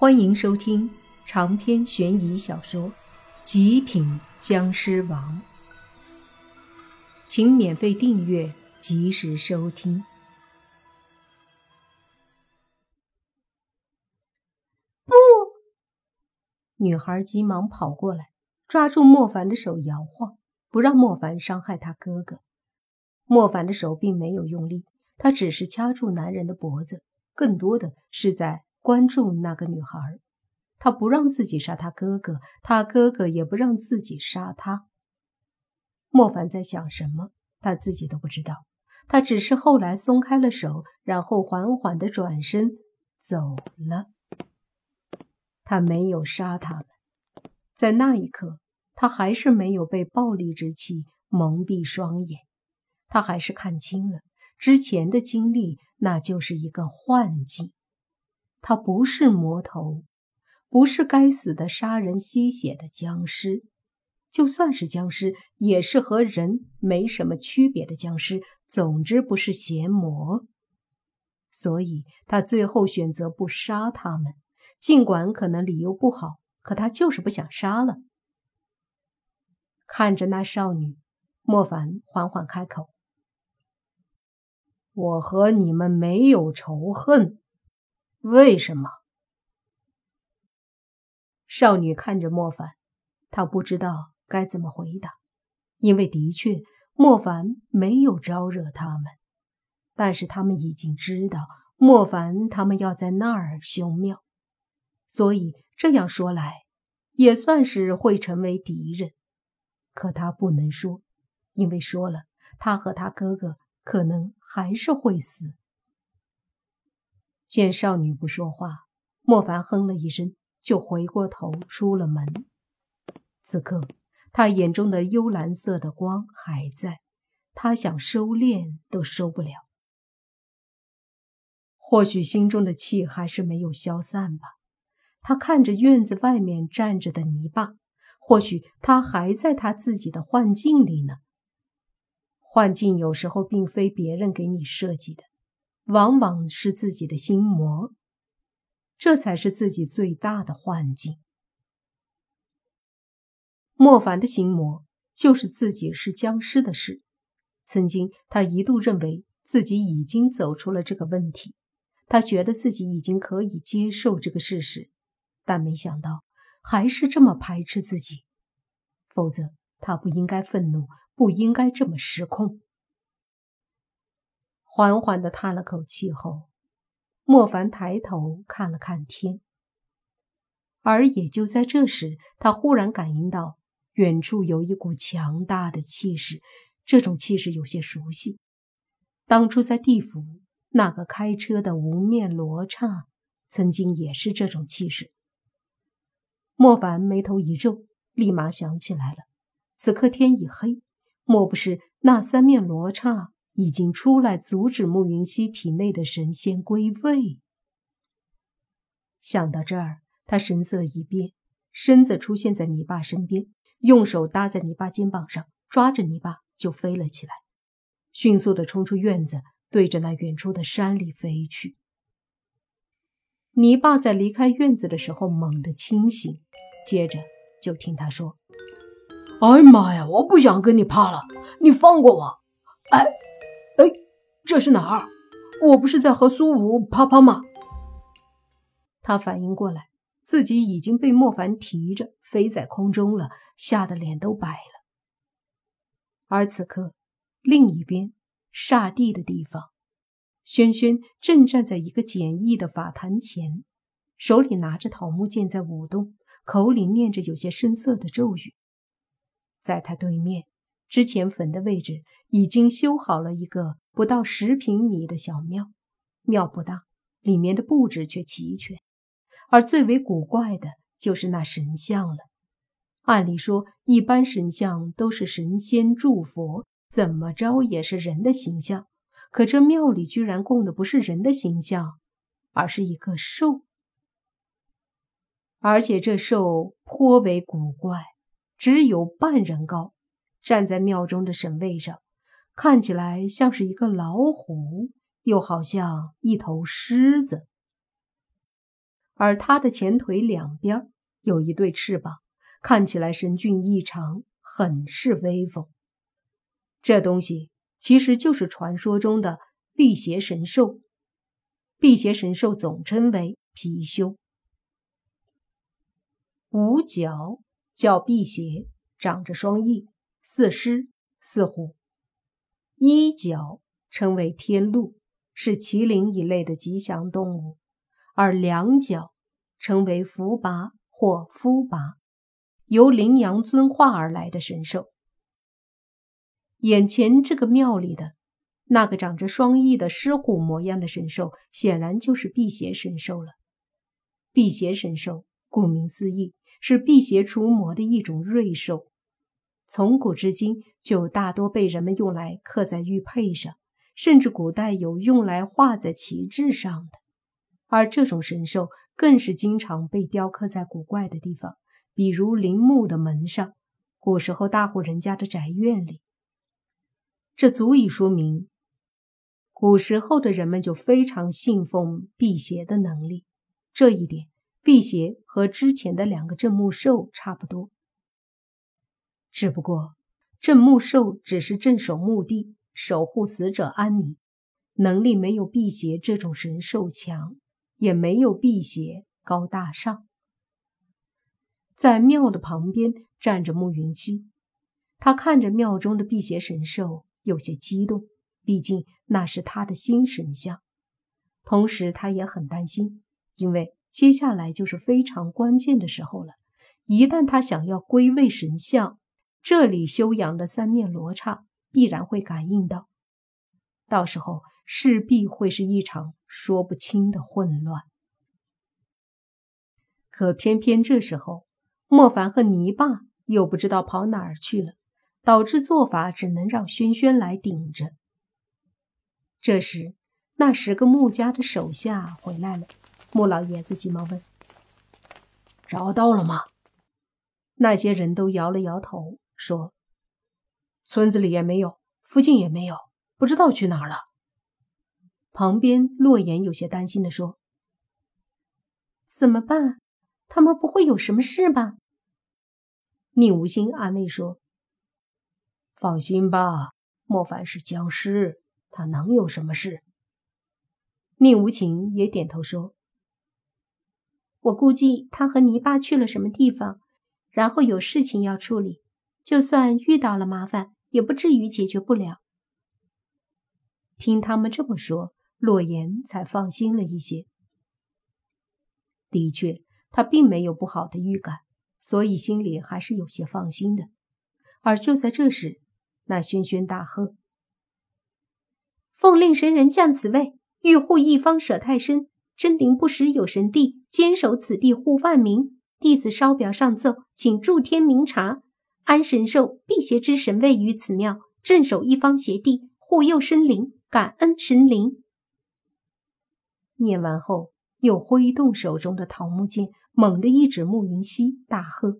欢迎收听长篇悬疑小说《极品僵尸王》，请免费订阅，及时收听。不！女孩急忙跑过来，抓住莫凡的手摇晃，不让莫凡伤害他哥哥。莫凡的手并没有用力，他只是掐住男人的脖子，更多的是在。关注那个女孩，他不让自己杀他哥哥，他哥哥也不让自己杀他。莫凡在想什么，他自己都不知道。他只是后来松开了手，然后缓缓的转身走了。他没有杀他们，在那一刻，他还是没有被暴力之气蒙蔽双眼，他还是看清了之前的经历，那就是一个幻境。他不是魔头，不是该死的杀人吸血的僵尸，就算是僵尸，也是和人没什么区别的僵尸。总之不是邪魔，所以他最后选择不杀他们。尽管可能理由不好，可他就是不想杀了。看着那少女，莫凡缓缓开口：“我和你们没有仇恨。”为什么？少女看着莫凡，她不知道该怎么回答，因为的确莫凡没有招惹他们，但是他们已经知道莫凡他们要在那儿修庙，所以这样说来，也算是会成为敌人。可他不能说，因为说了，他和他哥哥可能还是会死。见少女不说话，莫凡哼了一声，就回过头出了门。此刻，他眼中的幽蓝色的光还在，他想收敛都收不了。或许心中的气还是没有消散吧。他看着院子外面站着的泥巴，或许他还在他自己的幻境里呢。幻境有时候并非别人给你设计的。往往是自己的心魔，这才是自己最大的幻境。莫凡的心魔就是自己是僵尸的事。曾经，他一度认为自己已经走出了这个问题，他觉得自己已经可以接受这个事实，但没想到还是这么排斥自己。否则，他不应该愤怒，不应该这么失控。缓缓地叹了口气后，莫凡抬头看了看天。而也就在这时，他忽然感应到远处有一股强大的气势，这种气势有些熟悉。当初在地府，那个开车的无面罗刹曾经也是这种气势。莫凡眉头一皱，立马想起来了：此刻天已黑，莫不是那三面罗刹？已经出来阻止慕云溪体内的神仙归位。想到这儿，他神色一变，身子出现在泥巴身边，用手搭在泥巴肩膀上，抓着泥巴就飞了起来，迅速的冲出院子，对着那远处的山里飞去。泥巴在离开院子的时候猛地清醒，接着就听他说：“哎妈呀，我不想跟你怕了，你放过我！”哎。哎，这是哪儿？我不是在和苏武啪啪吗？他反应过来，自己已经被莫凡提着飞在空中了，吓得脸都白了。而此刻，另一边煞地的地方，轩轩正站在一个简易的法坛前，手里拿着桃木剑在舞动，口里念着有些生涩的咒语。在他对面。之前坟的位置已经修好了一个不到十平米的小庙，庙不大，里面的布置却齐全。而最为古怪的就是那神像了。按理说，一般神像都是神仙祝佛，怎么着也是人的形象。可这庙里居然供的不是人的形象，而是一个兽，而且这兽颇为古怪，只有半人高。站在庙中的神位上，看起来像是一个老虎，又好像一头狮子。而他的前腿两边有一对翅膀，看起来神俊异常，很是威风。这东西其实就是传说中的辟邪神兽。辟邪神兽总称为貔貅。五角叫辟邪，长着双翼，四狮似虎。一角称为天鹿，是麒麟一类的吉祥动物，而两角称为伏拔或夫拔，由羚羊尊化而来的神兽。眼前这个庙里的那个长着双翼的狮虎模样的神兽，显然就是辟邪神兽了。辟邪神兽，顾名思义，是辟邪除魔的一种瑞兽。从古至今，就大多被人们用来刻在玉佩上，甚至古代有用来画在旗帜上的。而这种神兽，更是经常被雕刻在古怪的地方，比如陵墓的门上，古时候大户人家的宅院里。这足以说明，古时候的人们就非常信奉辟邪的能力。这一点，辟邪和之前的两个镇墓兽差不多，只不过镇墓兽只是镇守墓地，守护死者安宁，能力没有辟邪这种神兽强，也没有辟邪高大上。在庙的旁边站着慕云溪，他看着庙中的辟邪神兽。有些激动，毕竟那是他的新神像。同时，他也很担心，因为接下来就是非常关键的时候了。一旦他想要归位神像，这里修养的三面罗刹必然会感应到，到时候势必会是一场说不清的混乱。可偏偏这时候，莫凡和泥巴又不知道跑哪儿去了。导致做法只能让轩轩来顶着。这时，那十个穆家的手下回来了，穆老爷子急忙问：“找到了吗？”那些人都摇了摇头，说：“村子里也没有，附近也没有，不知道去哪儿了。”旁边洛言有些担心的说：“怎么办？他们不会有什么事吧？”宁无心安慰说。放心吧，莫凡是僵尸，他能有什么事？宁无情也点头说：“我估计他和泥巴去了什么地方，然后有事情要处理，就算遇到了麻烦，也不至于解决不了。”听他们这么说，洛言才放心了一些。的确，他并没有不好的预感，所以心里还是有些放心的。而就在这时，那轩轩大喝：“奉令神人降此位，御护一方舍太深，真灵不识有神地，坚守此地护万民。弟子烧表上奏，请诸天明察。安神兽辟邪之神位于此庙，镇守一方邪地，护佑生灵，感恩神灵。”念完后，又挥动手中的桃木剑，猛地一指慕云溪，大喝：“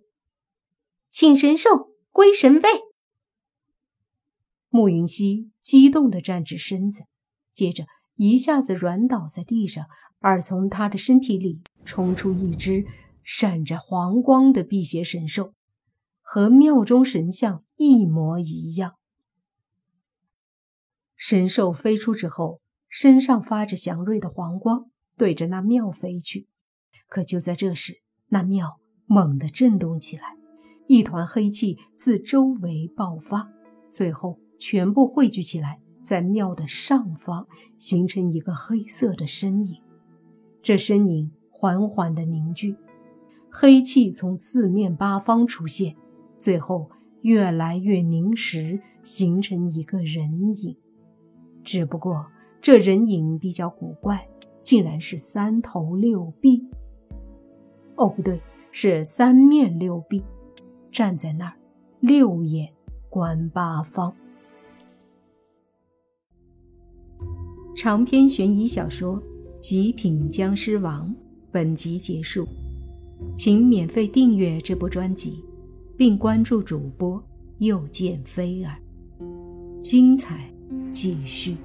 请神兽归神位！”慕云溪激动地站直身子，接着一下子软倒在地上，而从他的身体里冲出一只闪着黄光的辟邪神兽，和庙中神像一模一样。神兽飞出之后，身上发着祥瑞的黄光，对着那庙飞去。可就在这时，那庙猛地震动起来，一团黑气自周围爆发，最后。全部汇聚起来，在庙的上方形成一个黑色的身影。这身影缓缓地凝聚，黑气从四面八方出现，最后越来越凝实，形成一个人影。只不过这人影比较古怪，竟然是三头六臂。哦，不对，是三面六臂，站在那儿，六眼观八方。长篇悬疑小说《极品僵尸王》本集结束，请免费订阅这部专辑，并关注主播又见菲儿，精彩继续。